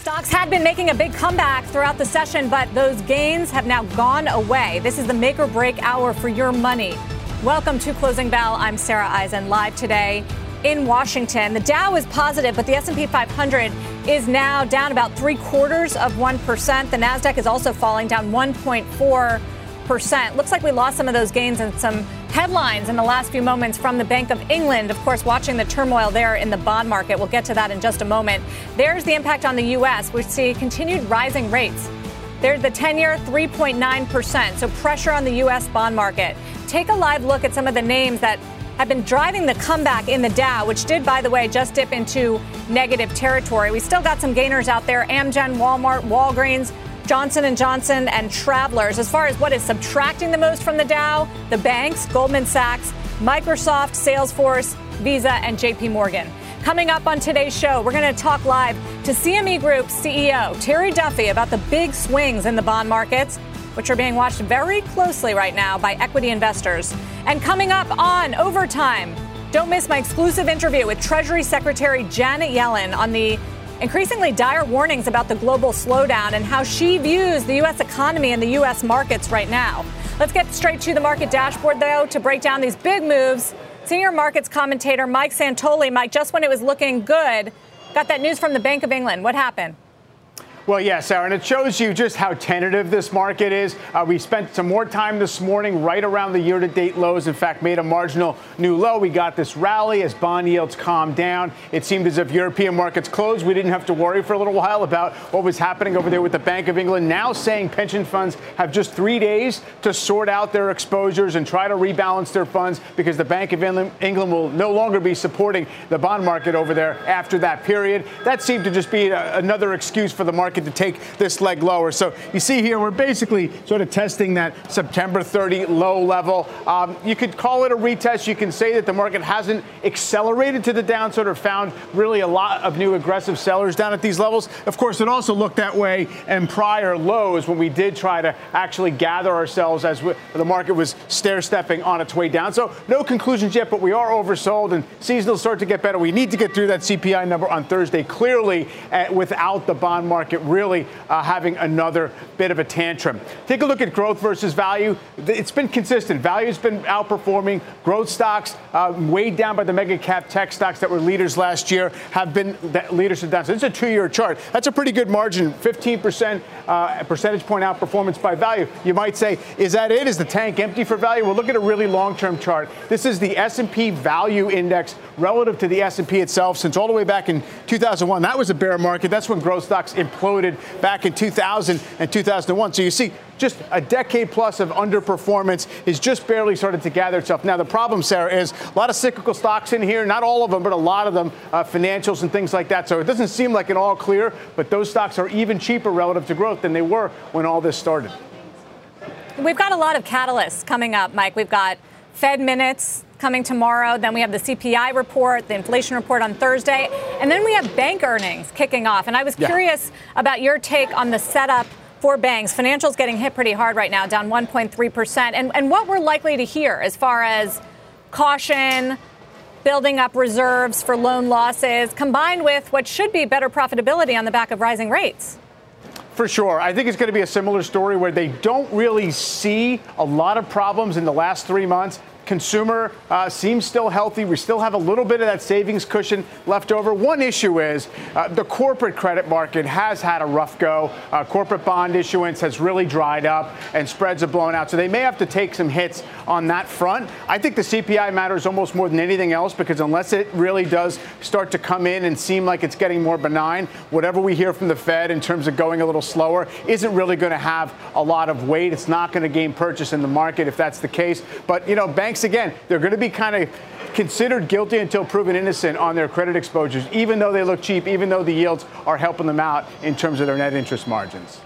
Stocks had been making a big comeback throughout the session, but those gains have now gone away. This is the make or break hour for your money. Welcome to Closing Bell. I'm Sarah Eisen, live today in Washington. The Dow is positive, but the S&P 500 is now down about three quarters of one percent. The Nasdaq is also falling down 1.4 percent. Looks like we lost some of those gains and some headlines in the last few moments from the Bank of England. Of course, watching the turmoil there in the bond market. We'll get to that in just a moment. There's the impact on the U.S. We see continued rising rates. There's the 10 year 3.9%. So pressure on the U.S. bond market. Take a live look at some of the names that have been driving the comeback in the Dow, which did, by the way, just dip into negative territory. We still got some gainers out there: Amgen, Walmart, Walgreens, Johnson & Johnson, and Travelers. As far as what is subtracting the most from the Dow, the banks, Goldman Sachs, Microsoft, Salesforce, Visa, and JP Morgan. Coming up on today's show, we're going to talk live to CME Group CEO, Terry Duffy, about the big swings in the bond markets, which are being watched very closely right now by equity investors. And coming up on Overtime, don't miss my exclusive interview with Treasury Secretary Janet Yellen on the increasingly dire warnings about the global slowdown and how she views the U.S. economy and the U.S. markets right now. Let's get straight to the market dashboard, though, to break down these big moves. Senior markets commentator Mike Santoli. Mike, just when it was looking good, got that news from the Bank of England. What happened? Well, yes, and it shows you just how tentative this market is. Uh, we spent some more time this morning right around the year to date lows. In fact, made a marginal new low. We got this rally as bond yields calmed down. It seemed as if European markets closed. We didn't have to worry for a little while about what was happening over there with the Bank of England. Now saying pension funds have just three days to sort out their exposures and try to rebalance their funds because the Bank of England will no longer be supporting the bond market over there after that period. That seemed to just be a, another excuse for the market market to take this leg lower. So you see here, we're basically sort of testing that September 30 low level. Um, you could call it a retest. You can say that the market hasn't accelerated to the downside or found really a lot of new aggressive sellers down at these levels. Of course, it also looked that way in prior lows when we did try to actually gather ourselves as we, the market was stair stepping on its way down. So no conclusions yet, but we are oversold and seasonal start to get better. We need to get through that CPI number on Thursday clearly uh, without the bond market really uh, having another bit of a tantrum. Take a look at growth versus value. It's been consistent. Value's been outperforming. Growth stocks, uh, weighed down by the mega cap tech stocks that were leaders last year, have been leaders of down. So it's a two-year chart. That's a pretty good margin. 15% uh, percentage point outperformance by value. You might say, is that it? Is the tank empty for value? Well, look at a really long-term chart. This is the S&P Value Index relative to the S&P itself since all the way back in 2001. That was a bear market. That's when growth stocks imploded back in 2000 and 2001. So you see, just a decade plus of underperformance is just barely started to gather itself. Now, the problem, Sarah, is a lot of cyclical stocks in here, not all of them, but a lot of them, uh, financials and things like that. So it doesn't seem like an all clear, but those stocks are even cheaper relative to growth than they were when all this started. We've got a lot of catalysts coming up, Mike. We've got Fed minutes, coming tomorrow. Then we have the CPI report, the inflation report on Thursday. And then we have bank earnings kicking off. And I was yeah. curious about your take on the setup for banks. Financials getting hit pretty hard right now, down 1.3%. And, and what we're likely to hear as far as caution, building up reserves for loan losses, combined with what should be better profitability on the back of rising rates. For sure. I think it's going to be a similar story where they don't really see a lot of problems in the last three months. Consumer uh, seems still healthy. We still have a little bit of that savings cushion left over. One issue is uh, the corporate credit market has had a rough go. Uh, corporate bond issuance has really dried up and spreads have blown out. So they may have to take some hits on that front. I think the CPI matters almost more than anything else because unless it really does start to come in and seem like it's getting more benign, whatever we hear from the Fed in terms of going a little slower isn't really going to have a lot of weight. It's not going to gain purchase in the market if that's the case. But, you know, banks banks, again, they're going to be kind of considered guilty until proven innocent on their credit exposures, even though they look cheap, even though the yields are helping them out in terms of their net interest margins.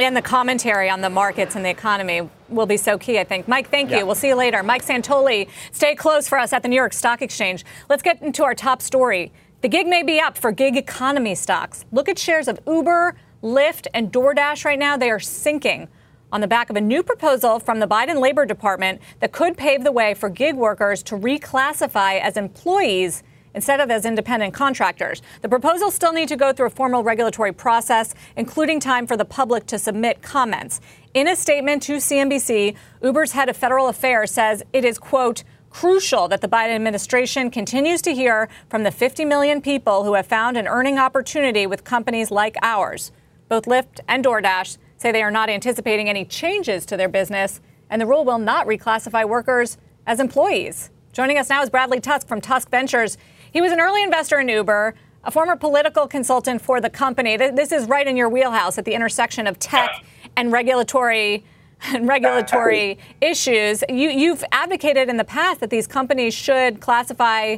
And the commentary on the markets and the economy will be so key, I think. Mike, thank you. We'll see you later. Mike Santoli, stay close for us at the New York Stock Exchange. Let's get into our top story. The gig may be up for gig economy stocks. Look at shares of Uber, Lyft, and DoorDash right now. They are sinking on the back of a new proposal from the Biden Labor Department that could pave the way for gig workers to reclassify as employees instead of as independent contractors. The proposals still need to go through a formal regulatory process, including time for the public to submit comments. In a statement to CNBC, Uber's head of federal affairs says it is, quote, crucial that the Biden administration continues to hear from the 50 million people who have found an earning opportunity with companies like ours. Both Lyft and DoorDash say they are not anticipating any changes to their business, and the rule will not reclassify workers as employees. Joining us now is Bradley Tusk from Tusk Ventures. He was an early investor in Uber, a former political consultant for the company. This is right in your wheelhouse at the intersection of tech and regulatory and regulatory issues. You, you've advocated in the past that these companies should classify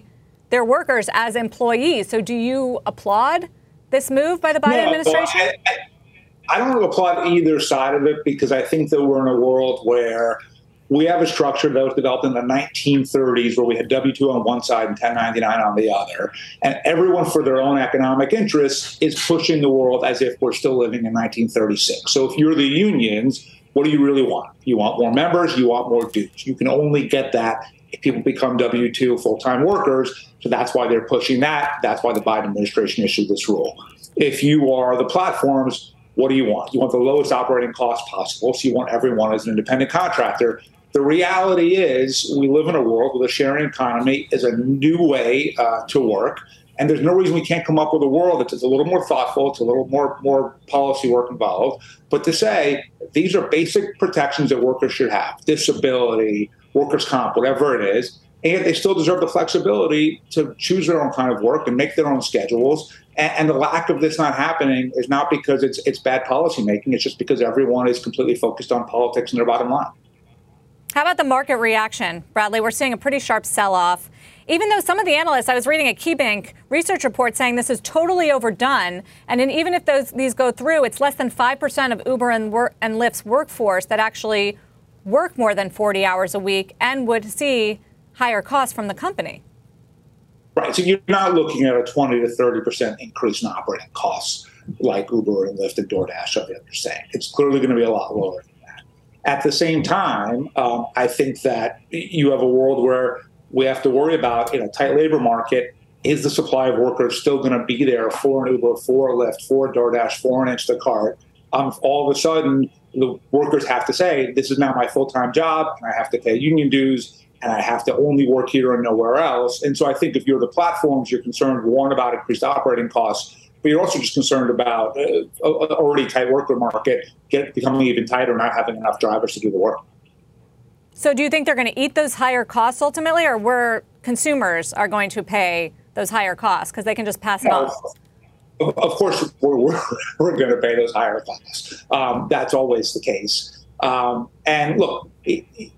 their workers as employees. So, do you applaud this move by the Biden no, administration? I, I, I don't applaud either side of it because I think that we're in a world where we have a structure that was developed in the 1930s where we had W 2 on one side and 1099 on the other. And everyone, for their own economic interests, is pushing the world as if we're still living in 1936. So if you're the unions, what do you really want? You want more members, you want more dues. You can only get that if people become W 2 full time workers. So that's why they're pushing that. That's why the Biden administration issued this rule. If you are the platforms, what do you want? You want the lowest operating cost possible. So you want everyone as an independent contractor. The reality is, we live in a world where the sharing economy is a new way uh, to work. And there's no reason we can't come up with a world that's a little more thoughtful, it's a little more, more policy work involved. But to say these are basic protections that workers should have disability, workers' comp, whatever it is, and they still deserve the flexibility to choose their own kind of work and make their own schedules and, the lack of this not happening is not because it's it's bad policymaking. It's just because everyone is completely focused on politics and their bottom line. How about the market reaction, Bradley? We're seeing a pretty sharp sell-off. Even though some of the analysts, I was reading a KeyBanc research report saying this is totally overdone, and even if those these go through, it's less than five percent of Uber and, and Lyft's workforce that actually work more than 40 hours a week and would see higher costs from the company. Right. So you're not looking at a 20 to 30% increase in operating costs like Uber and Lyft and DoorDash, I saying. It's clearly going to be a lot lower than that. At the same time, um, I think that you have a world where we have to worry about in a tight labor market is the supply of workers still going to be there for an Uber, for a Lyft, for DoorDash, for an Instacart? Um, all of a sudden, the workers have to say, this is now my full time job, and I have to pay union dues and I have to only work here and nowhere else. And so I think if you're the platforms, you're concerned one about increased operating costs, but you're also just concerned about uh, already tight worker market get, becoming even tighter, not having enough drivers to do the work. So do you think they're going to eat those higher costs ultimately, or where consumers are going to pay those higher costs because they can just pass it on? Of course, we're, we're, we're going to pay those higher costs. Um, that's always the case. Um, and look,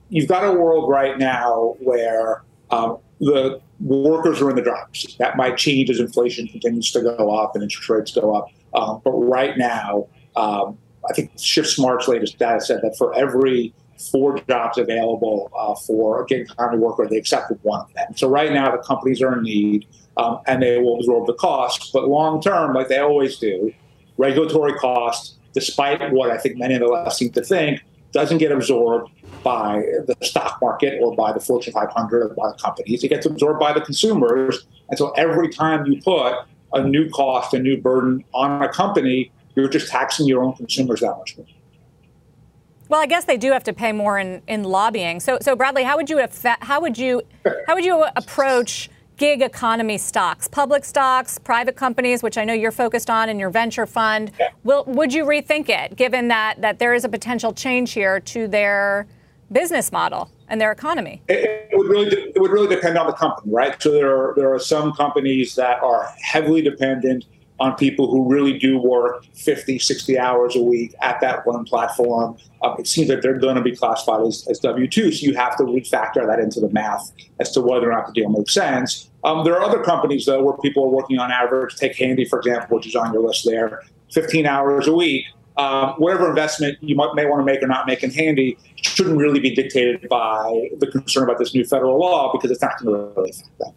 you've got a world right now where um, the workers are in the driver's That might change as inflation continues to go up and interest rates go up. Um, but right now, um, I think ShiftSmart's latest data said that for every four jobs available uh, for a gig economy worker, they accepted one of them. So right now, the companies are in need um, and they will absorb the cost. But long term, like they always do, regulatory costs, despite what I think many of the left seem to think, doesn't get absorbed by the stock market or by the Fortune 500 or by the companies. It gets absorbed by the consumers. And so every time you put a new cost, a new burden on a company, you're just taxing your own consumers that much more. Well, I guess they do have to pay more in, in lobbying. So, so Bradley, how would you how would you how would you approach gig economy stocks, public stocks, private companies, which I know you're focused on in your venture fund. Yeah. Will, would you rethink it, given that, that there is a potential change here to their business model and their economy? It, it would really de- it would really depend on the company, right? So there are there are some companies that are heavily dependent on people who really do work 50, 60 hours a week at that one platform. Um, it seems that they're going to be classified as, as W 2. So you have to refactor that into the math as to whether or not the deal makes sense. Um, there are other companies, though, where people are working on average. Take Handy, for example, which is on your list there, 15 hours a week. Um, whatever investment you might, may want to make or not make in Handy shouldn't really be dictated by the concern about this new federal law because it's not going to really affect that.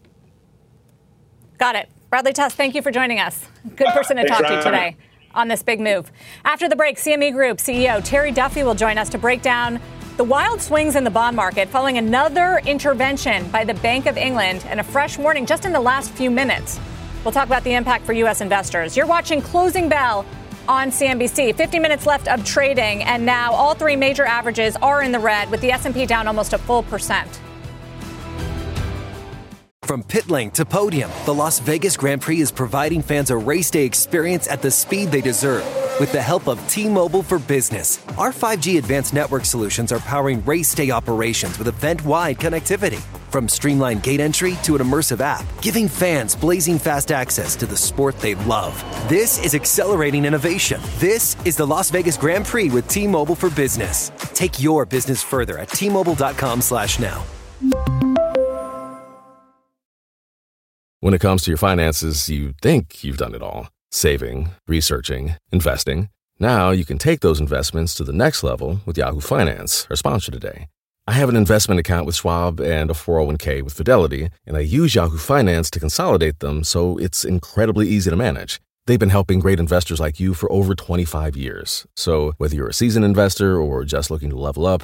Got it. Bradley Tusk, thank you for joining us. Good person to talk to today on this big move. After the break, CME Group CEO Terry Duffy will join us to break down the wild swings in the bond market following another intervention by the Bank of England and a fresh warning just in the last few minutes. We'll talk about the impact for U.S. investors. You're watching Closing Bell on CNBC. 50 minutes left of trading, and now all three major averages are in the red, with the S&P down almost a full percent. From pit lane to podium, the Las Vegas Grand Prix is providing fans a race day experience at the speed they deserve. With the help of T Mobile for Business, our 5G advanced network solutions are powering race day operations with event wide connectivity. From streamlined gate entry to an immersive app, giving fans blazing fast access to the sport they love. This is accelerating innovation. This is the Las Vegas Grand Prix with T Mobile for Business. Take your business further at T Mobile.com/slash now. When it comes to your finances, you think you've done it all saving, researching, investing. Now you can take those investments to the next level with Yahoo Finance, our sponsor today. I have an investment account with Schwab and a 401k with Fidelity, and I use Yahoo Finance to consolidate them so it's incredibly easy to manage. They've been helping great investors like you for over 25 years. So, whether you're a seasoned investor or just looking to level up,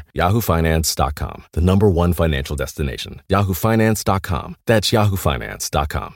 yahoofinance.com, the number one financial destination. yahoofinance.com. That's yahoofinance.com.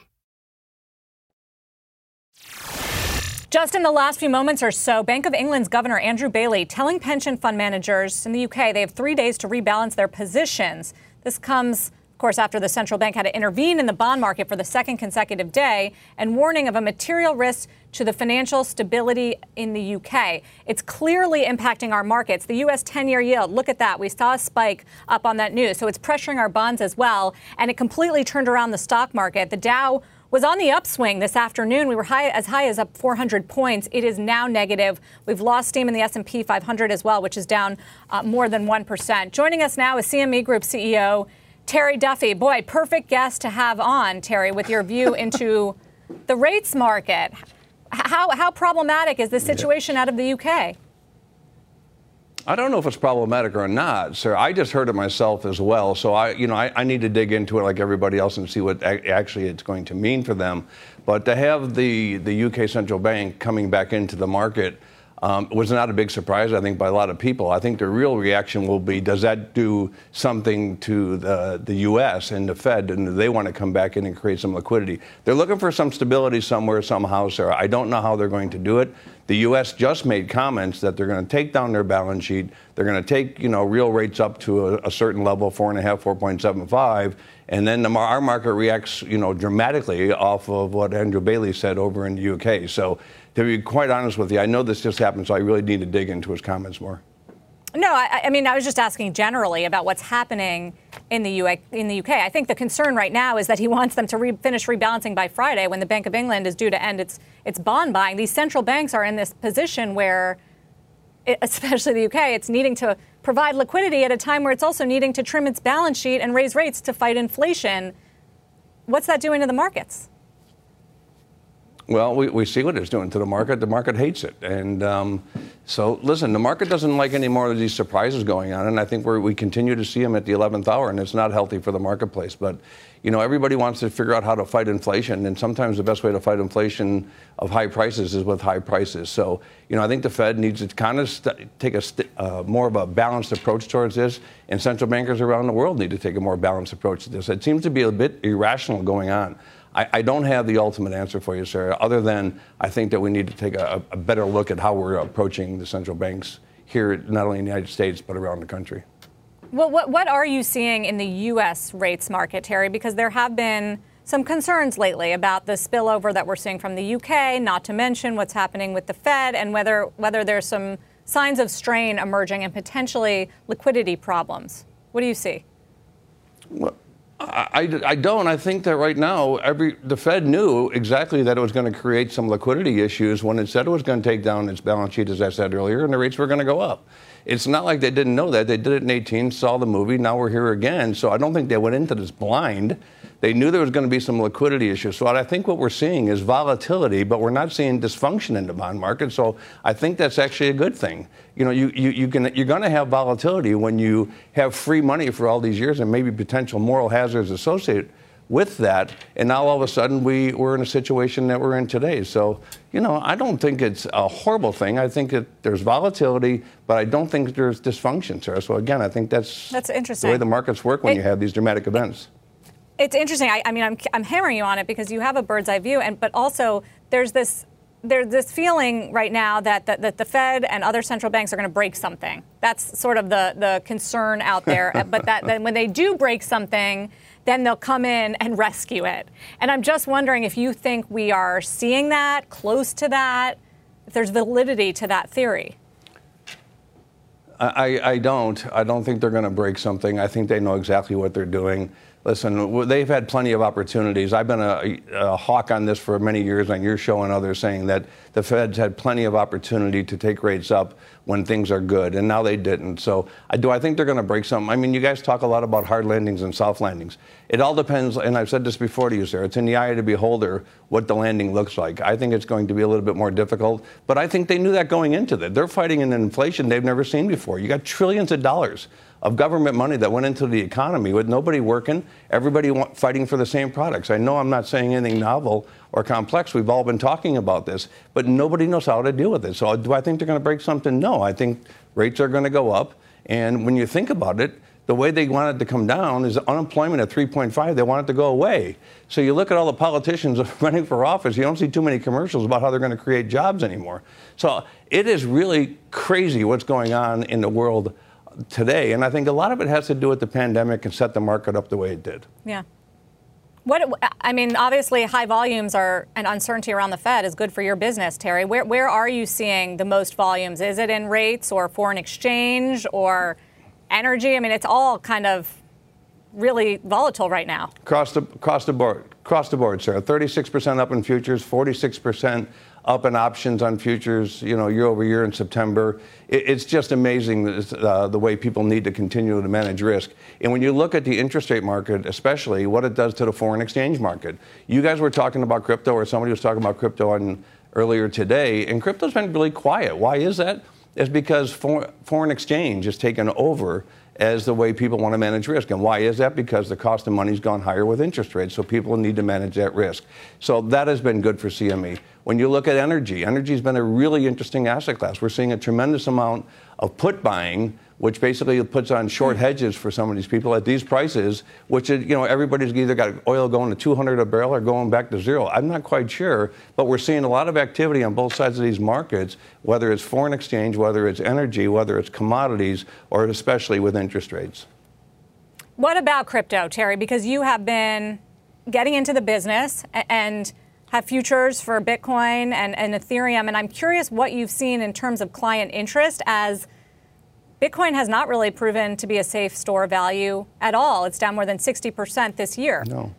Just in the last few moments or so, Bank of England's Governor Andrew Bailey telling pension fund managers in the UK they have three days to rebalance their positions. This comes course, after the central bank had to intervene in the bond market for the second consecutive day and warning of a material risk to the financial stability in the UK. It's clearly impacting our markets. The US 10 year yield, look at that. We saw a spike up on that news. So it's pressuring our bonds as well. And it completely turned around the stock market. The Dow was on the upswing this afternoon. We were high, as high as up 400 points. It is now negative. We've lost steam in the S&P 500 as well, which is down uh, more than 1%. Joining us now is CME Group CEO Terry Duffy. Boy, perfect guest to have on, Terry, with your view into the rates market. How, how problematic is this situation out of the UK? I don't know if it's problematic or not, sir. I just heard it myself as well. So I, you know, I, I need to dig into it like everybody else and see what actually it's going to mean for them. But to have the, the UK central bank coming back into the market um, was not a big surprise, I think, by a lot of people. I think the real reaction will be does that do something to the, the U.S. and the Fed, and they want to come back in and create some liquidity? They're looking for some stability somewhere, somehow, sir. I don't know how they're going to do it. The U.S. just made comments that they're going to take down their balance sheet. They're going to take, you know, real rates up to a, a certain level, four and a half, 4.75, and then the, our market reacts, you know, dramatically off of what Andrew Bailey said over in the UK. So to be quite honest with you, I know this just happened, so I really need to dig into his comments more. No, I, I, mean, I was just asking generally about what's happening in the, U- in the UK. I think the concern right now is that he wants them to re- finish rebalancing by Friday when the Bank of England is due to end its, its bond buying. These central banks are in this position where, it, especially the UK, it's needing to provide liquidity at a time where it's also needing to trim its balance sheet and raise rates to fight inflation. What's that doing to the markets? Well, we, we see what it's doing to the market. The market hates it. And um, so, listen, the market doesn't like any more of these surprises going on. And I think we continue to see them at the 11th hour, and it's not healthy for the marketplace. But, you know, everybody wants to figure out how to fight inflation. And sometimes the best way to fight inflation of high prices is with high prices. So, you know, I think the Fed needs to kind of st- take a st- uh, more of a balanced approach towards this. And central bankers around the world need to take a more balanced approach to this. It seems to be a bit irrational going on. I, I, don't have the ultimate answer for you, sir, other than I think that we need to take a, a better look at how we're approaching the central banks here, not only in the United States, but around the country. Well, what, what are you seeing in the U.S. rates market, Terry? Because there have been some concerns lately about the spillover that we're seeing from the UK, not to mention what's happening with the Fed and whether, whether there's some signs of strain emerging and potentially liquidity problems. What do you see? Well, I, I, don't. I think that right now, every the Fed knew exactly that it was going to create some liquidity issues when it said it was going to take down its balance sheet, as I said earlier, and the rates were going to go up. It's not like they didn't know that. They did it in 18, saw the movie, now we're here again. So I don't think they went into this blind. They knew there was going to be some liquidity issues. So I think what we're seeing is volatility, but we're not seeing dysfunction in the bond market. So I think that's actually a good thing. You know, you, you, you can, you're going to have volatility when you have free money for all these years and maybe potential moral hazards associated with that. And now all of a sudden we, we're in a situation that we're in today. So, you know, I don't think it's a horrible thing. I think that there's volatility, but I don't think there's dysfunction, Sarah. So again, I think that's, that's interesting. the way the markets work when it, you have these dramatic events. It's interesting. I, I mean, I'm, I'm hammering you on it because you have a bird's eye view, and but also there's this there's this feeling right now that, that, that, the Fed and other central banks are going to break something. That's sort of the, the concern out there. but that, that when they do break something, then they'll come in and rescue it. And I'm just wondering if you think we are seeing that, close to that, if there's validity to that theory. I, I don't. I don't think they're going to break something. I think they know exactly what they're doing. Listen, they've had plenty of opportunities. I've been a, a, hawk on this for many years on your show and others saying that the Fed's had plenty of opportunity to take rates up when things are good, and now they didn't. So, I, do I think they're going to break something? I mean, you guys talk a lot about hard landings and soft landings. It all depends, and I've said this before to you, sir. It's in the eye of the beholder what the landing looks like. I think it's going to be a little bit more difficult, but I think they knew that going into it. They're fighting an inflation they've never seen before. You got trillions of dollars of government money that went into the economy with nobody working, everybody fighting for the same products. I know I'm not saying anything novel or complex. We've all been talking about this, but nobody knows how to deal with it. So do I think they're going to break something? No. I think rates are going to go up. And when you think about it, the way they want it to come down is unemployment at 3.5. They want it to go away. So you look at all the politicians running for office, you don't see too many commercials about how they're going to create jobs anymore. So it is really crazy what's going on in the world today. And I think a lot of it has to do with the pandemic and set the market up the way it did. Yeah. What I mean, obviously, high volumes are and uncertainty around the Fed is good for your business, Terry. Where where are you seeing the most volumes? Is it in rates or foreign exchange or energy? I mean, it's all kind of really volatile right now. Across the across the board, across the board, Sarah. 36% up in futures, 46% up in options on futures, you know, year over year in September. It, it's just amazing uh, the way people need to continue to manage risk. And when you look at the interest rate market, especially what it does to the foreign exchange market, you guys were talking about crypto, or somebody was talking about crypto on earlier today, and crypto's been really quiet. Why is that? It's because for, foreign exchange has taken over as the way people want to manage risk. And why is that? Because the cost of money's gone higher with interest rates, so people need to manage that risk. So that has been good for CME. When you look at energy, energy has been a really interesting asset class. We're seeing a tremendous amount of put buying which basically puts on short hmm. hedges for some of these people at these prices, which is, you know, everybody's either got oil going to 200 a barrel or going back to zero. I'm not quite sure, but we're seeing a lot of activity on both sides of these markets, whether it's foreign exchange, whether it's energy, whether it's commodities, or especially with interest rates. What about crypto, Terry? Because you have been getting into the business and have futures for Bitcoin and, and Ethereum, and I'm curious what you've seen in terms of client interest as Bitcoin has not really proven to be a safe store of value at all. It's down more than 60% this year. No.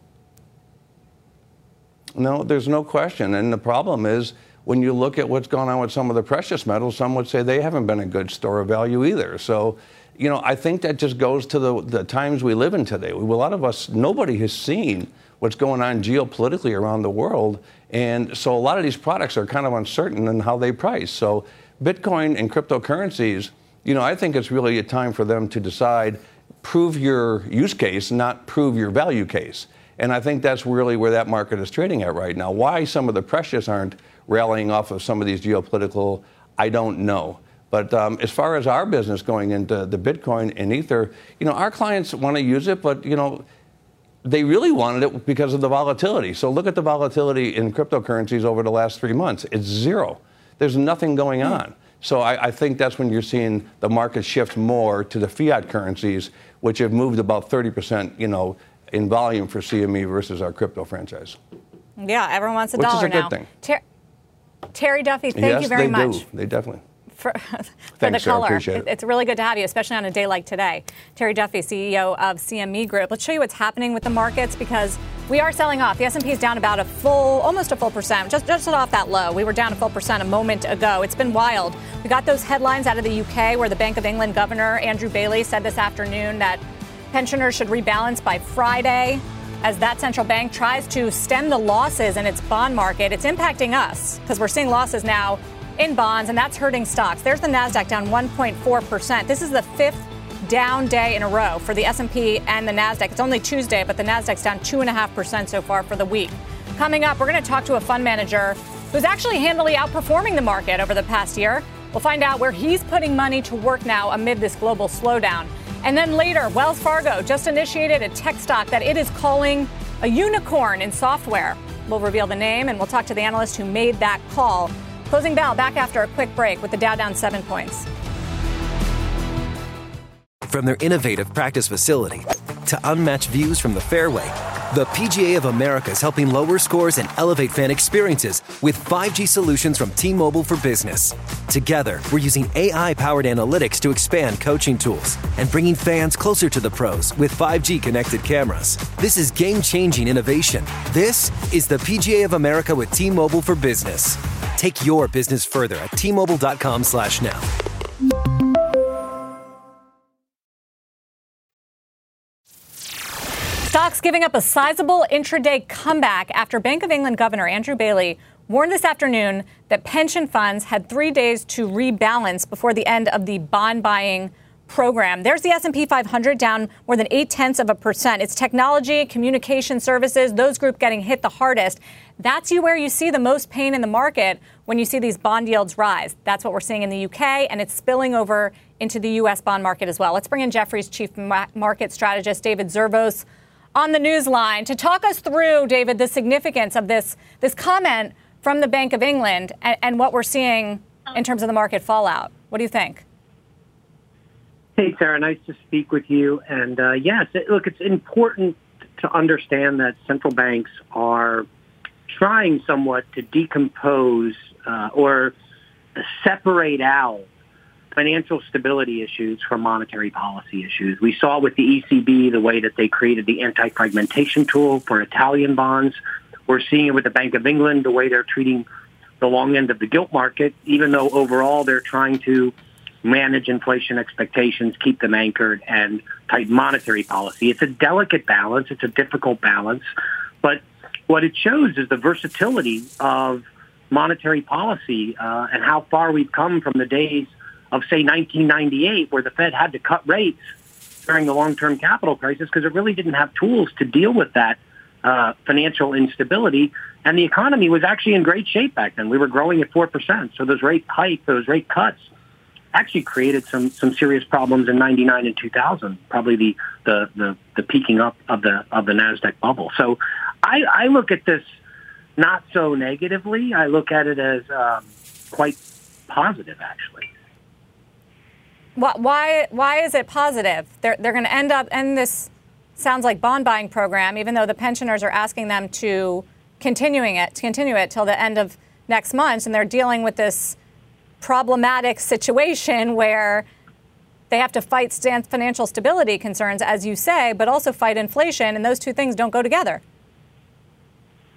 No, there's no question. And the problem is when you look at what's gone on with some of the precious metals, some would say they haven't been a good store of value either. So, you know, I think that just goes to the, the times we live in today. A lot of us, nobody has seen what's going on geopolitically around the world. And so a lot of these products are kind of uncertain in how they price. So Bitcoin and cryptocurrencies – you know, I think it's really a time for them to decide prove your use case, not prove your value case. And I think that's really where that market is trading at right now. Why some of the precious aren't rallying off of some of these geopolitical, I don't know. But um, as far as our business going into the Bitcoin and Ether, you know, our clients want to use it, but, you know, they really wanted it because of the volatility. So look at the volatility in cryptocurrencies over the last three months. It's zero. There's nothing going hmm. on. So I, I, think that's when you're seeing the market shift more to the fiat currencies, which have moved about 30%, you know, in volume for CME versus our crypto franchise. Yeah, everyone wants a which dollar is a good thing. Ter- Terry Duffy, thank yes, you very they much. Do. They definitely for, for Thanks, the color. It. It's really good to have you, especially on a day like today. Terry Duffy, CEO of CME Group. Let's show you what's happening with the markets because we are selling off. The S&P is down about a full, almost a full percent, just just off that low. We were down a full percent a moment ago. It's been wild. We got those headlines out of the UK where the Bank of England governor Andrew Bailey said this afternoon that pensioners should rebalance by Friday as that central bank tries to stem the losses in its bond market. It's impacting us because we're seeing losses now in bonds, and that's hurting stocks. There's the Nasdaq down 1.4%. This is the fifth down day in a row for the S&P and the Nasdaq. It's only Tuesday, but the Nasdaq's down 2.5% so far for the week. Coming up, we're going to talk to a fund manager who's actually handily outperforming the market over the past year. We'll find out where he's putting money to work now amid this global slowdown. And then later, Wells Fargo just initiated a tech stock that it is calling a unicorn in software. We'll reveal the name and we'll talk to the analyst who made that call. Closing bell back after a quick break with the Dow down seven points. From their innovative practice facility to unmatched views from the fairway, the PGA of America is helping lower scores and elevate fan experiences with 5G solutions from T Mobile for Business. Together, we're using AI powered analytics to expand coaching tools and bringing fans closer to the pros with 5G connected cameras. This is game changing innovation. This is the PGA of America with T Mobile for Business. Take your business further at tmobile.com slash now. Stocks giving up a sizable intraday comeback after Bank of England Governor Andrew Bailey warned this afternoon that pension funds had three days to rebalance before the end of the bond buying program. There's the S&P 500 down more than eight tenths of a percent. It's technology, communication services, those groups getting hit the hardest. That's where you see the most pain in the market when you see these bond yields rise. That's what we're seeing in the UK, and it's spilling over into the U.S. bond market as well. Let's bring in Jefferies chief market strategist David Zervos on the news line to talk us through, David, the significance of this this comment from the Bank of England and, and what we're seeing in terms of the market fallout. What do you think? Hey, Sarah, nice to speak with you. And uh, yes, it, look, it's important to understand that central banks are trying somewhat to decompose uh, or separate out financial stability issues from monetary policy issues. We saw with the ECB the way that they created the anti-fragmentation tool for Italian bonds. We're seeing it with the Bank of England, the way they're treating the long end of the gilt market, even though overall they're trying to manage inflation expectations, keep them anchored, and tighten monetary policy. It's a delicate balance. It's a difficult balance. But what it shows is the versatility of monetary policy uh, and how far we've come from the days of, say, 1998, where the Fed had to cut rates during the long-term capital crisis because it really didn't have tools to deal with that uh, financial instability. And the economy was actually in great shape back then. We were growing at 4%. So those rate hikes, those rate cuts actually created some, some serious problems in 99 and 2000, probably the, the, the, the peaking up of the, of the NASDAQ bubble. So I, I look at this not so negatively. I look at it as um, quite positive, actually. Why, why is it positive? They're, they're going to end up in this sounds like bond buying program, even though the pensioners are asking them to continuing it, to continue it till the end of next month, and they're dealing with this problematic situation where they have to fight financial stability concerns, as you say, but also fight inflation, and those two things don't go together.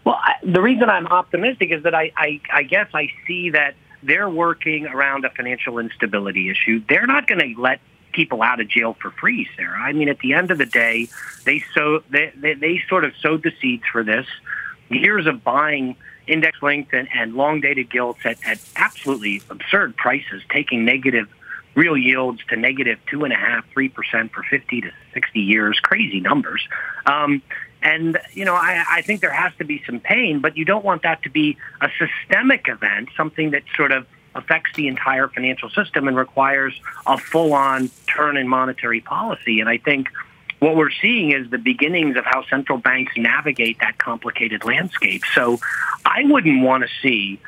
Well, I, the reason I'm optimistic is that I, I, I guess I see that they're working around a financial instability issue. They're not going to let people out of jail for free, Sarah. I mean, at the end of the day, they sow they, they, they sort of sowed the seeds for this. Years of buying index linked and, and long dated gilts at, at absolutely absurd prices, taking negative real yields to negative two and a half, three percent for fifty to sixty years, crazy numbers. Um, and, you know, I, I think there has to be some pain, but you don't want that to be a systemic event, something that sort of affects the entire financial system and requires a full on turn in monetary policy. And I think what we're seeing is the beginnings of how central banks navigate that complicated landscape. So I wouldn't want to see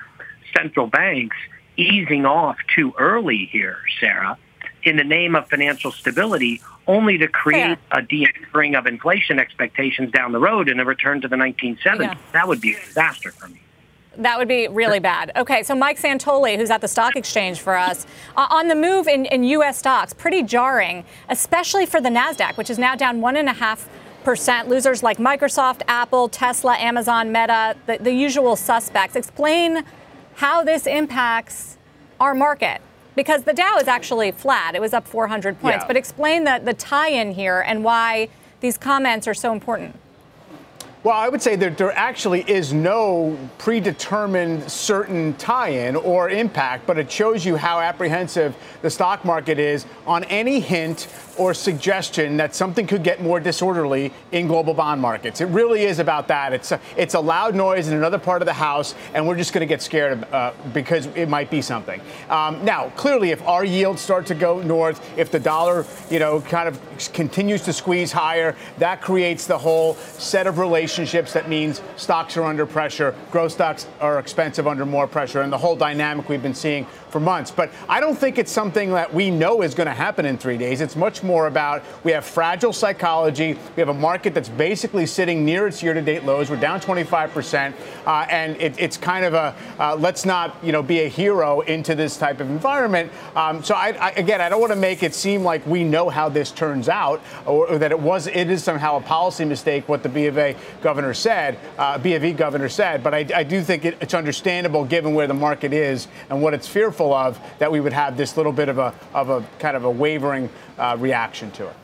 central banks easing off too early here, Sarah, in the name of financial stability, only to create Fair. a de-anchoring of inflation expectations down the road and a return to the 1970s. Yeah. That would be a disaster for me. That would be really bad. Okay, so Mike Santoli, who's at the stock exchange for us, uh, on the move in, in U.S. stocks, pretty jarring, especially for the NASDAQ, which is now down 1.5%. Losers like Microsoft, Apple, Tesla, Amazon, Meta, the, the usual suspects. Explain how this impacts our market. Because the Dow is actually flat. It was up 400 points. Yeah. But explain the, the tie in here and why these comments are so important. Well, I would say that there actually is no predetermined certain tie-in or impact, but it shows you how apprehensive the stock market is on any hint or suggestion that something could get more disorderly in global bond markets. It really is about that. It's a, it's a loud noise in another part of the house, and we're just going to get scared uh, because it might be something. Um, now, clearly, if our yields start to go north, if the dollar, you know, kind of continues to squeeze higher, that creates the whole set of relationships that means stocks are under pressure, growth stocks are expensive under more pressure, and the whole dynamic we've been seeing for months. But I don't think it's something that we know is going to happen in three days. It's much more about we have fragile psychology. We have a market that's basically sitting near its year-to-date lows. We're down 25%, uh, and it, it's kind of a uh, let's not you know be a hero into this type of environment. Um, so I, I, again, I don't want to make it seem like we know how this turns out, or, or that it was it is somehow a policy mistake what the B of A governor said, uh, B of E governor said. But I, I do think it, it's understandable given where the market is and what it's fearful of that we would have this little bit of a of a kind of a wavering uh, reaction to it.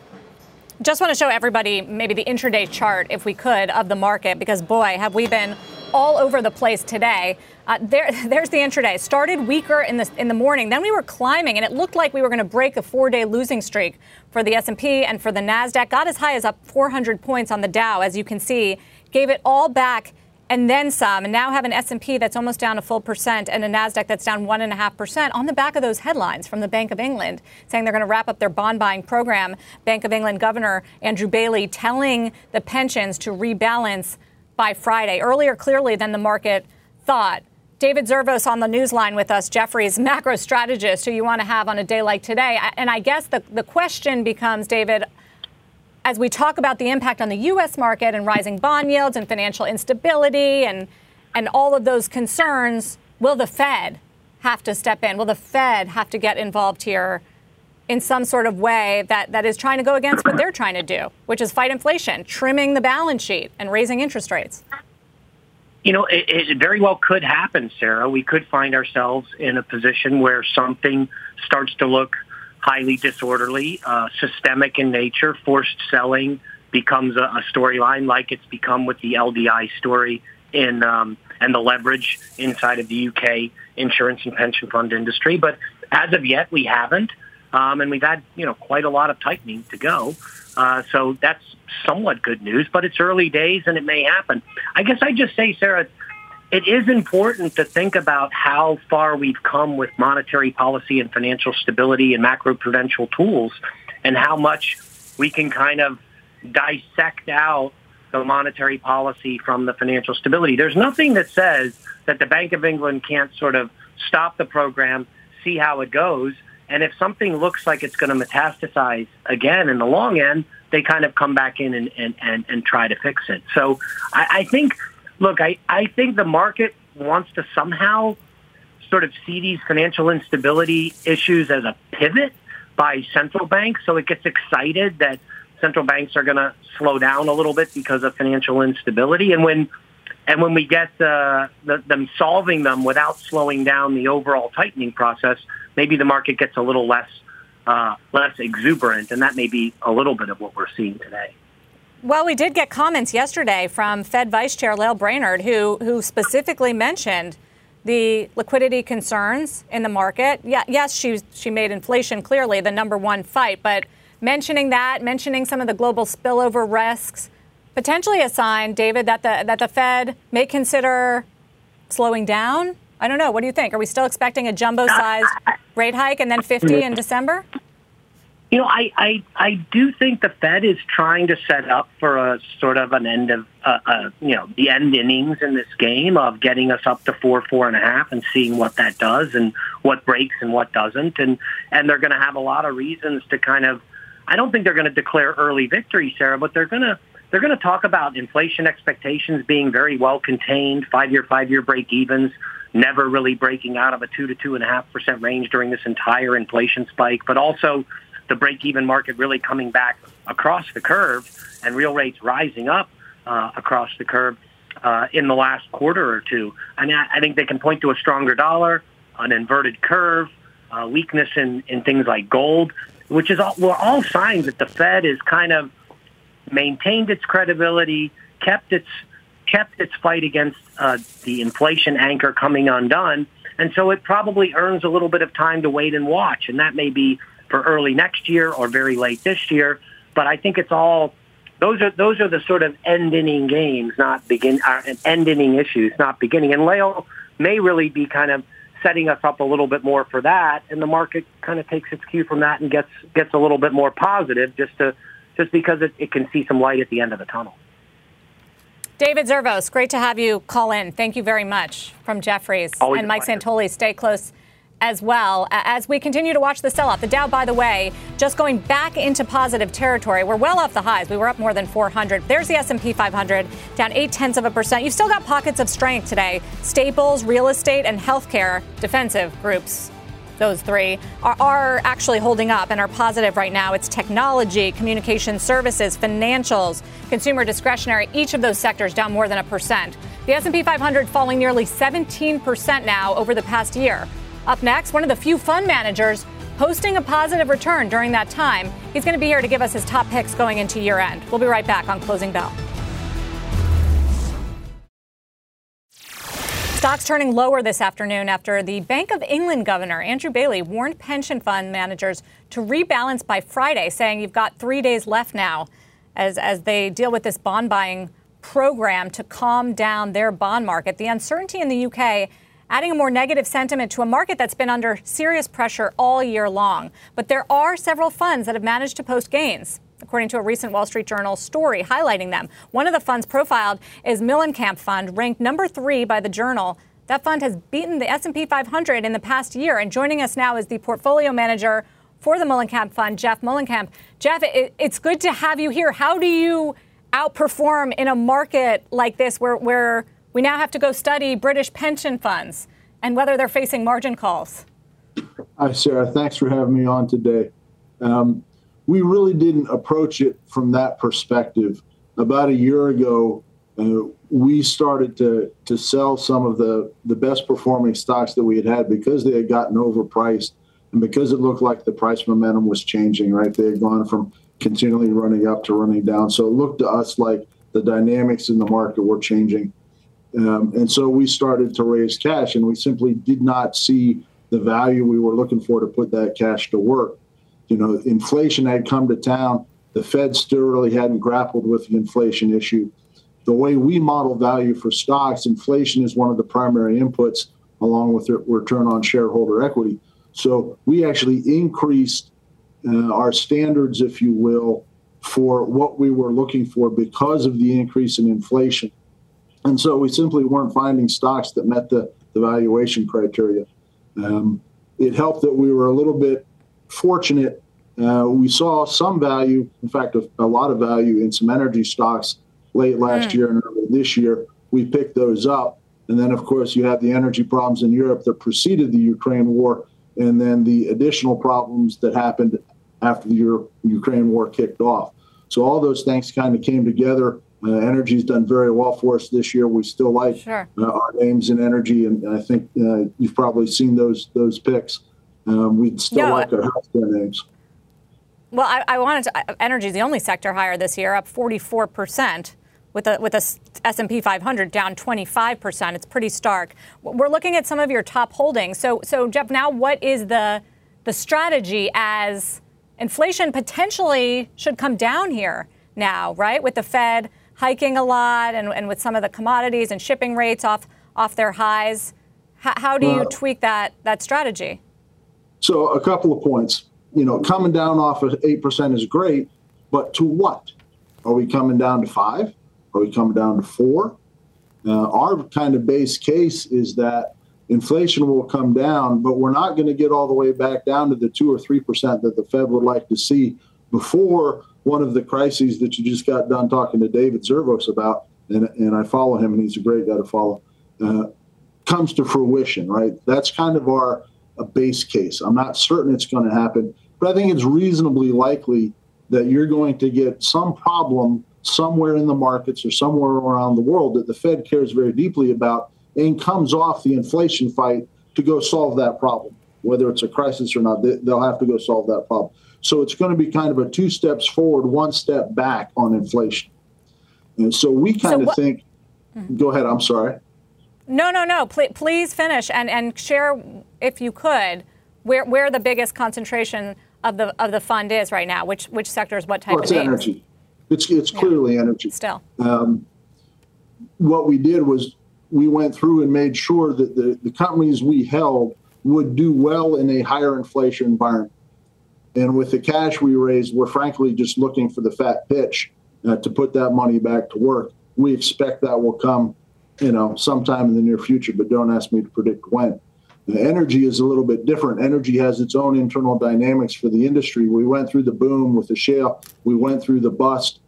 Just want to show everybody maybe the intraday chart, if we could, of the market, because boy, have we been all over the place today. Uh, there, there's the intraday. Started weaker in the in the morning, then we were climbing, and it looked like we were going to break a four-day losing streak for the S&P and for the Nasdaq. Got as high as up 400 points on the Dow, as you can see. Gave it all back and then some, and now have an S&P that's almost down a full percent and a Nasdaq that's down one and a half percent on the back of those headlines from the Bank of England saying they're going to wrap up their bond buying program. Bank of England Governor Andrew Bailey telling the pensions to rebalance by Friday, earlier clearly than the market thought. David Zervos on the news line with us, Jefferies macro strategist, who you want to have on a day like today. And I guess the, the question becomes, David, as we talk about the impact on the U.S. market and rising bond yields and financial instability and and all of those concerns, will the Fed have to step in? Will the Fed have to get involved here in some sort of way that, that is trying to go against what they're trying to do, which is fight inflation, trimming the balance sheet and raising interest rates? You know, it, it very well could happen, Sarah. We could find ourselves in a position where something starts to look highly disorderly, uh, systemic in nature, forced selling becomes a, a storyline like it's become with the LDI story in um, and the leverage inside of the UK insurance and pension fund industry. But as of yet, we haven't, um, and we've had you know quite a lot of tightening to go. Uh, so that's somewhat good news, but it's early days and it may happen. I guess I just say, Sarah, it is important to think about how far we've come with monetary policy and financial stability and macroprudential tools and how much we can kind of dissect out the monetary policy from the financial stability. There's nothing that says that the Bank of England can't sort of stop the program, see how it goes, and if something looks like it's going to metastasize again in the long end, they kind of come back in and, and, and, and try to fix it. So I, I think, look, I, I think the market wants to somehow sort of see these financial instability issues as a pivot by central banks. So it gets excited that central banks are going to slow down a little bit because of financial instability. And when and when we get uh, the, them solving them without slowing down the overall tightening process, maybe the market gets a little less uh, less exuberant, and that may be a little bit of what we're seeing today. Well, we did get comments yesterday from Fed Vice Chair Lael Brainard, who who specifically mentioned the liquidity concerns in the market. Yeah, yes, she she made inflation clearly the number one fight, but mentioning that, mentioning some of the global spillover risks, potentially a sign, David, that the that the Fed may consider slowing down. I don't know. What do you think? Are we still expecting a jumbo-sized uh, rate hike and then 50 in December? You know, I, I I do think the Fed is trying to set up for a sort of an end of uh, uh, you know the end innings in this game of getting us up to four four and a half and seeing what that does and what breaks and what doesn't. And and they're going to have a lot of reasons to kind of I don't think they're going to declare early victory, Sarah, but they're going to they're going to talk about inflation expectations being very well contained, five year five year break evens, never really breaking out of a two to two and a half percent range during this entire inflation spike, but also the break-even market really coming back across the curve and real rates rising up uh, across the curve uh, in the last quarter or two. I, I think they can point to a stronger dollar, an inverted curve, uh, weakness in, in things like gold, which is all, well, all signs that the Fed is kind of maintained its credibility, kept its kept its fight against uh, the inflation anchor coming undone, and so it probably earns a little bit of time to wait and watch, and that may be for early next year or very late this year. But I think it's all those are those are the sort of end inning games, not begin uh, end inning issues, not beginning. And Lael may really be kind of setting us up a little bit more for that, and the market kind of takes its cue from that and gets gets a little bit more positive, just to just because it, it can see some light at the end of the tunnel. David Zervos, great to have you call in. Thank you very much from Jefferies. Always and Mike Santoli, stay close as well as we continue to watch the sell-off. The Dow, by the way, just going back into positive territory. We're well off the highs. We were up more than 400. There's the S&P 500 down eight tenths of a percent. You've still got pockets of strength today. Staples, real estate, and healthcare defensive groups. Those three are, are actually holding up and are positive right now. It's technology, communication services, financials, consumer discretionary. Each of those sectors down more than a percent. The S&P 500 falling nearly 17% now over the past year. Up next, one of the few fund managers posting a positive return during that time. He's going to be here to give us his top picks going into year end. We'll be right back on Closing Bell. Stocks turning lower this afternoon after the Bank of England governor, Andrew Bailey, warned pension fund managers to rebalance by Friday, saying you've got three days left now as, as they deal with this bond buying program to calm down their bond market. The uncertainty in the UK adding a more negative sentiment to a market that's been under serious pressure all year long. But there are several funds that have managed to post gains. According to a recent Wall Street Journal story highlighting them, one of the funds profiled is Muhlenkamp Fund, ranked number three by the Journal. That fund has beaten the S&P 500 in the past year. And joining us now is the portfolio manager for the Muhlenkamp Fund, Jeff Muhlenkamp. Jeff, it's good to have you here. How do you outperform in a market like this where, where we now have to go study British pension funds and whether they're facing margin calls. Hi, Sarah. Thanks for having me on today. Um, we really didn't approach it from that perspective. About a year ago, uh, we started to to sell some of the the best performing stocks that we had had because they had gotten overpriced and because it looked like the price momentum was changing. Right, they had gone from continually running up to running down. So it looked to us like the dynamics in the market were changing. Um, and so we started to raise cash, and we simply did not see the value we were looking for to put that cash to work. You know, inflation had come to town. The Fed still really hadn't grappled with the inflation issue. The way we model value for stocks, inflation is one of the primary inputs, along with return on shareholder equity. So we actually increased uh, our standards, if you will, for what we were looking for because of the increase in inflation. And so we simply weren't finding stocks that met the, the valuation criteria. Um, it helped that we were a little bit fortunate. Uh, we saw some value, in fact, a, a, lot of value in some energy stocks late last mm. year and early this year. We picked those up. And then, of course, you have the energy problems in Europe that preceded the Ukraine war, and then the additional problems that happened after the Euro- Ukraine war kicked off. So all those things kind of came together uh, energy's done very well for us this year. We still like sure. uh, our names in energy, and I think uh, you've probably seen those those picks. Um, we still no, like our healthcare names. Well, I, I wanted to. Energy is the only sector higher this year, up 44 percent with a with a S&P 500 down 25 percent. It's pretty stark. We're looking at some of your top holdings. So, so Jeff, now what is the the strategy as inflation potentially should come down here now, right? With the Fed hiking a lot and, and with some of the commodities and shipping rates off off their highs. H- how do you tweak that that strategy? So a couple of points. you know, coming down off of 8% is great, but to what? Are we coming down to five? Are we coming down to four? Uh, our kind of base case is that inflation will come down, but we're not going to get all the way back down to the two or three percent that the Fed would like to see before one of the crises that you just got done talking to David Zervos about, and, and I follow him, and he's a great guy to follow, uh, comes to fruition, right? That's kind of our a base case. I'm not certain it's going to happen, but I think it's reasonably likely that you're going to get some problem somewhere in the markets or somewhere around the world that the Fed cares very deeply about and comes off the inflation fight to go solve that problem. Whether it's a crisis or not, they'll have to go solve that problem. So it's going to be kind of a two steps forward, one step back on inflation. And so we kind so of think, go ahead, I'm sorry. No, no, no. Please, please finish and, and share, if you could, where, where the biggest concentration of the of the fund is right now. Which which sectors, what type well, it's of energy. It's it's yeah. clearly energy. Still, um, what we did was we went through and made sure that the, the companies we held would do well in a higher inflation environment. And with the cash we raised, we're frankly just looking for the fat pitch uh, to put that money back to work. We expect that will come, you know, sometime in the near future, but don't ask me to predict when. The energy is a little bit different. Energy has its own internal dynamics for the industry. We went through the boom with the shale. We went through the bust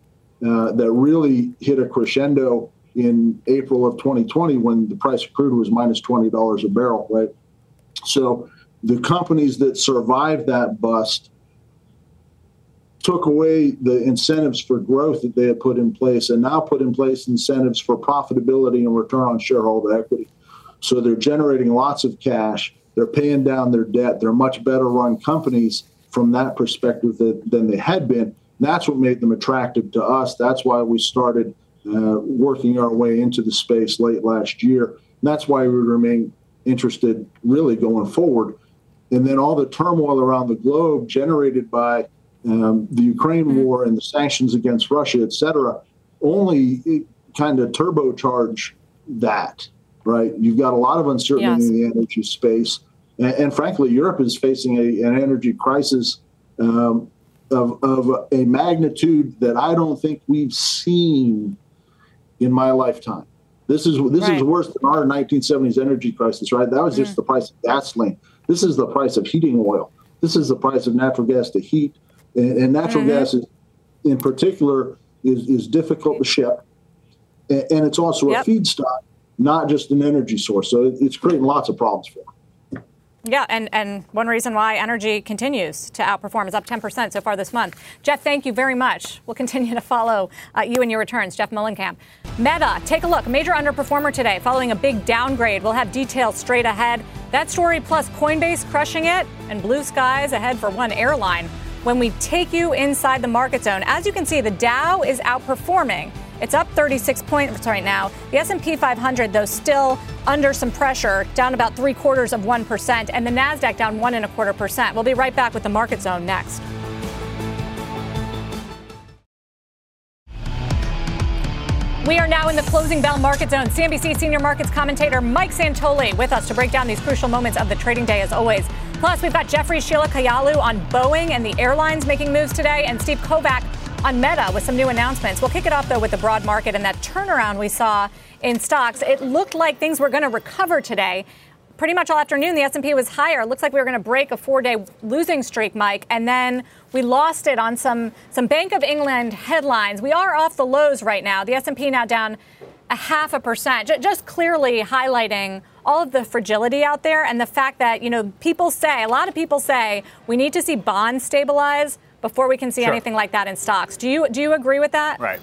uh, that really hit a crescendo in April of 2020 when the price of crude was minus $20 a barrel, right? So the companies that survived that bust took away the incentives for growth that they had put in place and now put in place incentives for profitability and return on shareholder equity. So they're generating lots of cash. They're paying down their debt. They're much better run companies from that perspective than they had been. That's what made them attractive to us. That's why we started uh, working our way into the space late last year. And that's why we remain interested really going forward. And then all the turmoil around the globe generated by um, the Ukraine mm-hmm. war and the sanctions against Russia, et cetera, only kind of turbocharge that right? You've got a lot of uncertainty yes. in the energy space. And, and, frankly, Europe is facing a, an energy crisis um, of, of a magnitude that I don't think we've seen in my lifetime. This is this right. is worse than our 1970s energy crisis, right? That was just mm. the price of gasoline. This is the price of heating oil. This is the price of natural gas to heat, and, and natural mm-hmm. gas, is, in particular, is is difficult to ship, and, and it's also yep. a feedstock not just an energy source. So it's creating lots of problems for them. Yeah, and, and one reason why energy continues to outperform is up 10% so far this month. Jeff, thank you very much. We'll continue to follow uh, you and your returns. Jeff Muhlenkamp. Meta, take a look. Major underperformer today following a big downgrade. We'll have details straight ahead. That story plus Coinbase crushing it and blue skies ahead for one airline. When we take you inside the market zone, as you can see, the Dow is outperforming. It's up 36 points right now. The S&P 500, though, still under some pressure, down about three quarters of one percent, and the Nasdaq down one and a quarter percent. We'll be right back with the Market Zone next. We are now in the closing bell market zone. CNBC senior markets commentator Mike Santoli with us to break down these crucial moments of the trading day as always. Plus, we've got Jefferies Sheila Kahyaoglu on Boeing and the airlines making moves today, and Steve Kovach on Meta with some new announcements. We'll kick it off, though, with the broad market and that turnaround we saw in stocks. It looked like things were going to recover today. Pretty much all afternoon, the S&P was higher. It looks like we were going to break a four-day losing streak, Mike, and then we lost it on some some Bank of England headlines. We are off the lows right now. The S&P now down a half a percent, just clearly highlighting all of the fragility out there and the fact that you know people say a lot of people say we need to see bonds stabilize before we can see sure. anything like that in stocks. Do you do you agree with that? Right.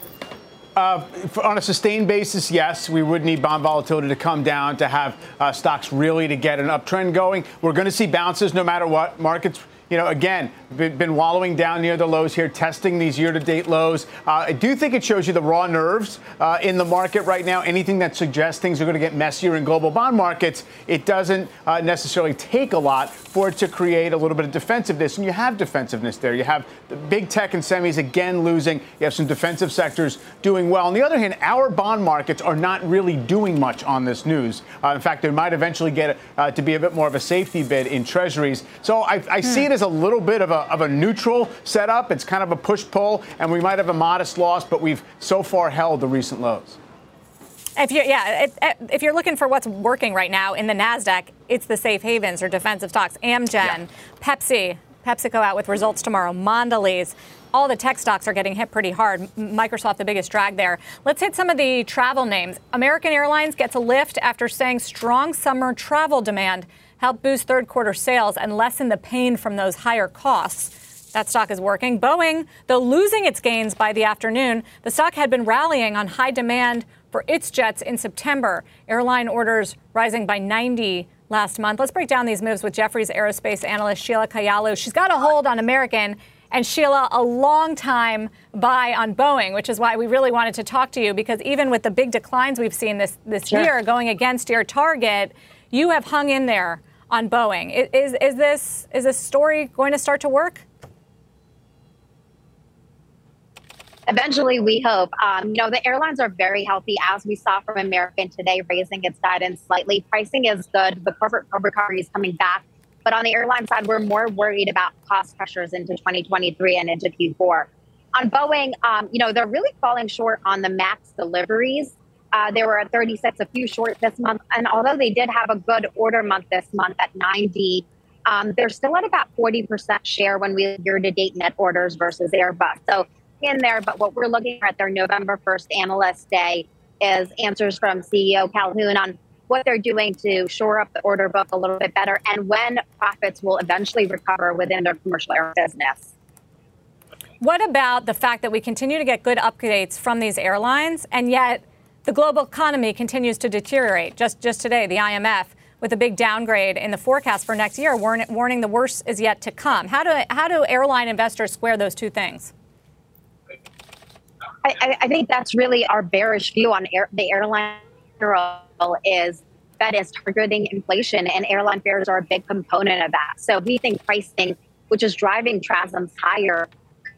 Uh, on a sustained basis, yes, we would need bond volatility to come down to have uh, stocks really to get an uptrend going. We're going to see bounces no matter what. Markets you know, again, been wallowing down near the lows here, testing these year-to-date lows. Uh, I do think it shows you the raw nerves uh, in the market right now. Anything that suggests things are going to get messier in global bond markets, it doesn't uh, necessarily take a lot for it to create a little bit of defensiveness. And you have defensiveness there. You have the big tech and semis again losing. You have some defensive sectors doing well. On the other hand, our bond markets are not really doing much on this news. Uh, in fact, they might eventually get uh, to be a bit more of a safety bid in treasuries. So I, I hmm. see it as a little bit of a, of a neutral setup. It's kind of a push pull, and we might have a modest loss, but we've so far held the recent lows. If you're, yeah, eh, if you're looking for what's working right now in the Nasdaq, it's the safe havens or defensive stocks. Amgen, yeah. Pepsi, PepsiCo out with results tomorrow. Mondelez, all the tech stocks are getting hit pretty hard. Microsoft, the biggest drag there. Let's hit some of the travel names. American Airlines gets a lift after saying strong summer travel demand helped boost third quarter sales and lessen the pain from those higher costs. That stock is working. Boeing, though losing its gains by the afternoon, the stock had been rallying on high demand for its jets in September. Airline orders rising by 90 last month. Let's break down these moves with Jefferies aerospace analyst Sheila Kahyaoglu. She's got a hold on American and Sheila, a long time buy on Boeing, which is why we really wanted to talk to you because even with the big declines we've seen this, this sure. year going against your target, you have hung in there on Boeing. Is, is, this, is this story going to start to work? eventually we hope. Um, you know, the airlines are very healthy, as we saw from American today, raising its guidance slightly. Pricing is good. The corporate recovery is coming back. But on the airline side, we're more worried about cost pressures into 2023 and into Q4. On Boeing, um, you know, they're really falling short on the MAX deliveries. Uh, they were at 36, a few short this month. And although they did have a good order month this month at 90, um, they're still at about 40% share when we year to date net orders versus Airbus. So in there, but what we're looking at their November 1st Analyst Day is answers from CEO Calhoun on what they're doing to shore up the order book a little bit better and when profits will eventually recover within their commercial air business. What about the fact that we continue to get good updates from these airlines and yet the global economy continues to deteriorate? Just just today, the IMF with a big downgrade in the forecast for next year, warning the worst is yet to come. How do how do airline investors square those two things? I, I think that's really our bearish view on air, the airline is that is targeting inflation, and airline fares are a big component of that. So we think pricing, which is driving TRASMs higher,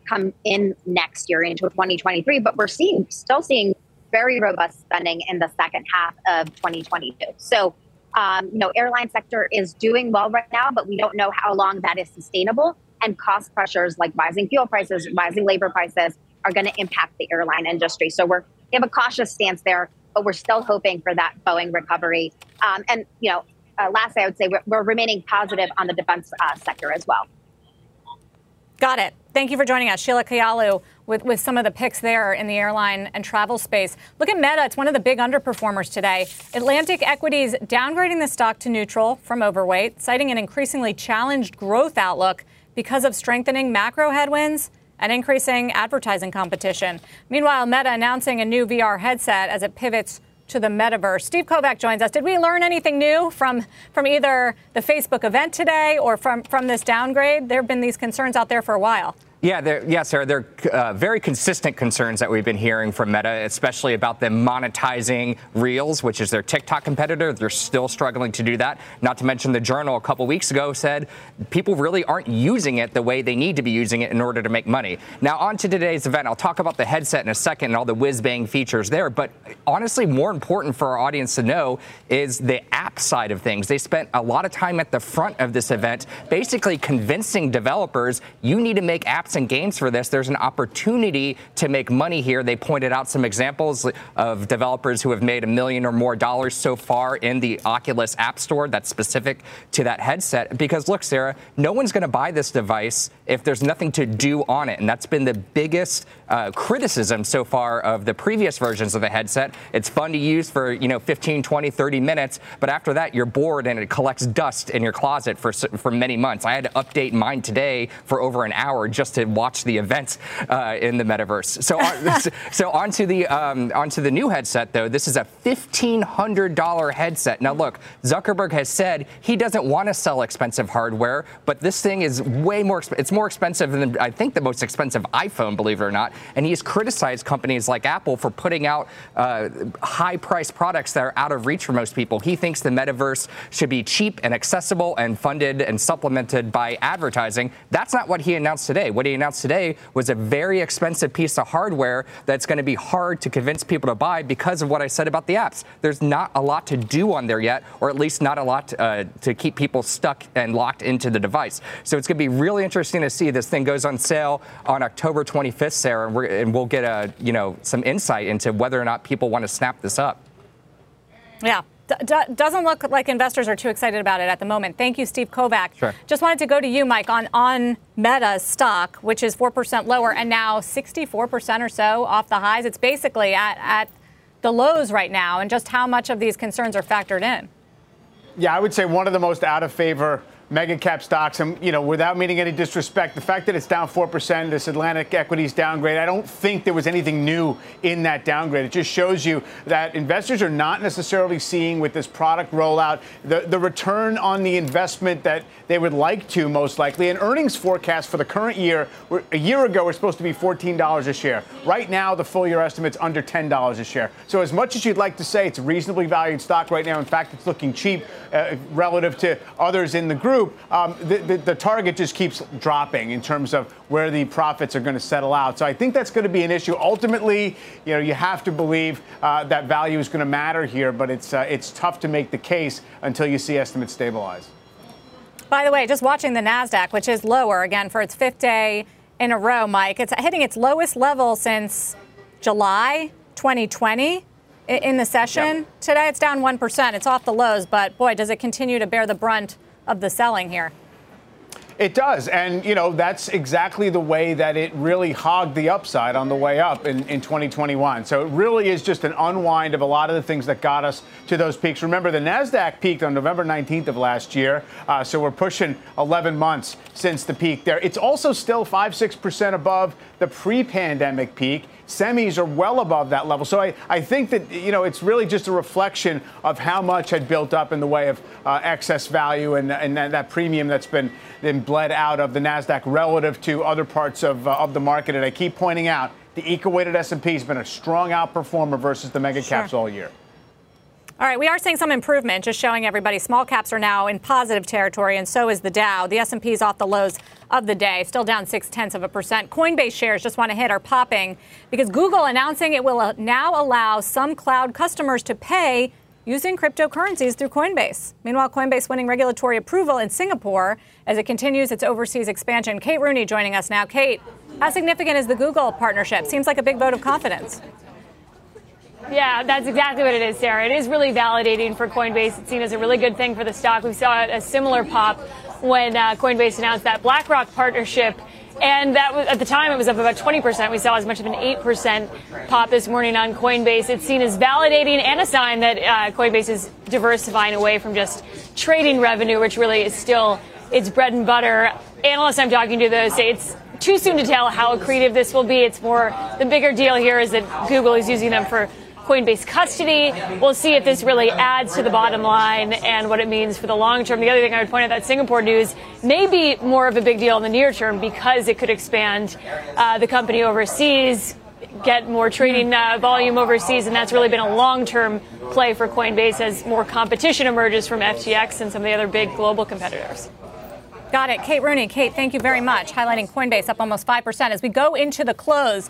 come in next year into 2023. But we're seeing still seeing very robust spending in the second half of 2022. So um, you know, airline sector is doing well right now, but we don't know how long that is sustainable. And cost pressures like rising fuel prices, rising labor prices are going to impact the airline industry. So we're we have a cautious stance there, but we're still hoping for that Boeing recovery. Um, and you know, uh, lastly, I would say we're, we're remaining positive on the defense uh, sector as well. Got it. Thank you for joining us, Sheila Kahyaoglu, with, with some of the picks there in the airline and travel space. Look at Meta; it's one of the big underperformers today. Atlantic Equities downgrading the stock to neutral from overweight, citing an increasingly challenged growth outlook because of strengthening macro headwinds and increasing advertising competition. Meanwhile, Meta announcing a new VR headset as it pivots to the metaverse. Steve Kovach joins us. Did we learn anything new from, from either the Facebook event today or from, from this downgrade? There have been these concerns out there for a while. Yeah, they're, yeah, Sarah, they're uh, very consistent concerns that we've been hearing from Meta, especially about them monetizing Reels, which is their TikTok competitor. They're still struggling to do that. Not to mention, the Journal a couple weeks ago said people really aren't using it the way they need to be using it in order to make money. Now, on to today's event. I'll talk about the headset in a second and all the whiz bang features there. But honestly, more important for our audience to know is the app side of things. They spent a lot of time at the front of this event, basically convincing developers you need to make apps and games for this, there's an opportunity to make money here. They pointed out some examples of developers who have made a million or more dollars so far in the Oculus App Store that's specific to that headset. Because look, Sarah, no one's going to buy this device if there's nothing to do on it. And that's been the biggest uh, criticism so far of the previous versions of the headset. It's fun to use for, you know, 15, 20, 30 minutes, but after that, you're bored and it collects dust in your closet for, for many months. I had to update mine today for over an hour just to watch the events uh, in the metaverse. So, on, so onto the um, onto the new headset though. This is a fifteen hundred dollar headset. Now look, Zuckerberg has said he doesn't want to sell expensive hardware, but this thing is way more. It's more expensive than I think the most expensive iPhone, believe it or not. And he's criticized companies like Apple for putting out uh, high-priced products that are out of reach for most people. He thinks the metaverse should be cheap and accessible and funded and supplemented by advertising. That's not what he announced today. What already announced today was a very expensive piece of hardware that's going to be hard to convince people to buy because of what I said about the apps. There's not a lot to do on there yet, or at least not a lot uh, to keep people stuck and locked into the device. So it's going to be really interesting to see. This thing goes on sale on October 25th, Sarah, and, and we'll get a you know some insight into whether or not people want to snap this up. Yeah. D- doesn't look like investors are too excited about it at the moment. Thank you, Steve Kovach. Sure. Just wanted to go to you, Mike, on, on Meta's stock, which is 4% lower and now 64% or so off the highs. It's basically at, at the lows right now, and just how much of these concerns are factored in. Yeah, I would say one of the most out of favor mega cap stocks. And, you know, without meaning any disrespect, the fact that it's down 4%, this Atlantic equities downgrade, I don't think there was anything new in that downgrade. It just shows you that investors are not necessarily seeing with this product rollout the, the return on the investment that they would like to, most likely. An earnings forecast for the current year, a year ago, we're supposed to be $14 a share. Right now, the full year estimate's under $10 a share. So, as much as you'd like to say it's a reasonably valued stock right now, in fact, it's looking cheap uh, relative to others in the group group, um, the, the, the, target just keeps dropping in terms of where the profits are going to settle out. So I think that's going to be an issue. Ultimately, you know, you have to believe uh, that value is going to matter here, but it's uh, it's tough to make the case until you see estimates stabilize. By the way, just watching the Nasdaq, which is lower again for its fifth day in a row, Mike. It's hitting its lowest level since July 2020 in the session. Yep. Today it's down 1%. It's off the lows, but boy, does it continue to bear the brunt of the selling here. It does. And, you know, that's exactly the way that it really hogged the upside on the way up in, in 2021. So it really is just an unwind of a lot of the things that got us to those peaks. Remember, the NASDAQ peaked on November 19th of last year. Uh, so we're pushing 11 months since the peak there. It's also still 5 6% above the pre pandemic peak semis are well above that level. So I, I think that, you know, it's really just a reflection of how much had built up in the way of uh, excess value and, and that, that, premium that's been, been bled out of the NASDAQ relative to other parts of, uh, of the market. And I keep pointing out the equal-weighted S&P has been a strong outperformer versus the mega caps sure. all year. All right, we are seeing some improvement, just showing everybody small caps are now in positive territory, and so is the Dow. The S&P is off the lows of the day, still down six tenths of a percent. Coinbase shares just want to hit are popping because Google announcing it will uh, now allow some cloud customers to pay using cryptocurrencies through Coinbase. Meanwhile, Coinbase winning regulatory approval in Singapore as it continues its overseas expansion. Kate Rooney joining us now. Kate, how significant is the Google partnership? Seems like a big vote of confidence. Yeah, that's exactly what it is, Sarah. It is really validating for Coinbase. It's seen as a really good thing for the stock. We saw a similar pop when uh, Coinbase announced that BlackRock partnership. And that was, at the time, it was up about 20%. We saw as much of an 8% pop this morning on Coinbase. It's seen as validating and a sign that uh, Coinbase is diversifying away from just trading revenue, which really is still its bread and butter. Analysts I'm talking to, though, say it's too soon to tell how accretive this will be. It's more, the bigger deal here is that Google is using them for Coinbase custody. We'll see if this really adds to the bottom line and what it means for the long term. The other thing I would point out that Singapore news may be more of a big deal in the near term because it could expand uh, the company overseas, get more trading uh, volume overseas, and that's really been a long-term play for Coinbase as more competition emerges from FTX and some of the other big global competitors. Got it. Kate Rooney. Kate, thank you very much. Highlighting Coinbase up almost 5%. As we go into the close,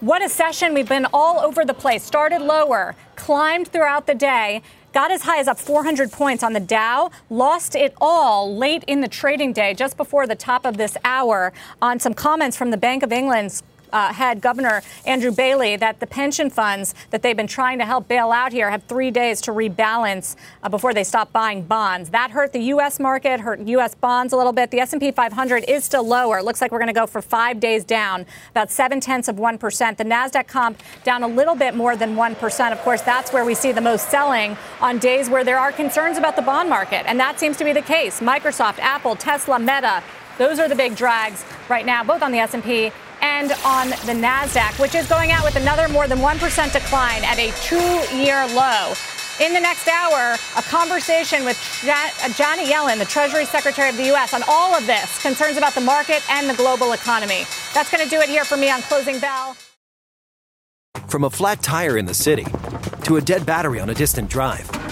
what a session. We've been all over the place. Started lower, climbed throughout the day, got as high as up 400 points on the Dow, lost it all late in the trading day, just before the top of this hour, on some comments from the Bank of England's uh, had Governor Andrew Bailey that the pension funds that they've been trying to help bail out here have three days to rebalance uh, before they stop buying bonds. That hurt the U.S. market, hurt U.S. bonds a little bit. The S&P 500 is still lower. It looks like we're going to go for five days down, about seven tenths of one percent. The Nasdaq comp down a little bit more than one percent. Of course, that's where we see the most selling on days where there are concerns about the bond market, and that seems to be the case. Microsoft, Apple, Tesla, Meta. Those are the big drags right now, both on the S&P and on the NASDAQ, which is going out with another more than 1% decline at a two year low. In the next hour, a conversation with Janet Yellen, the Treasury Secretary of the U.S., on all of this concerns about the market and the global economy. That's going to do it here for me on Closing Bell. From a flat tire in the city to a dead battery on a distant drive,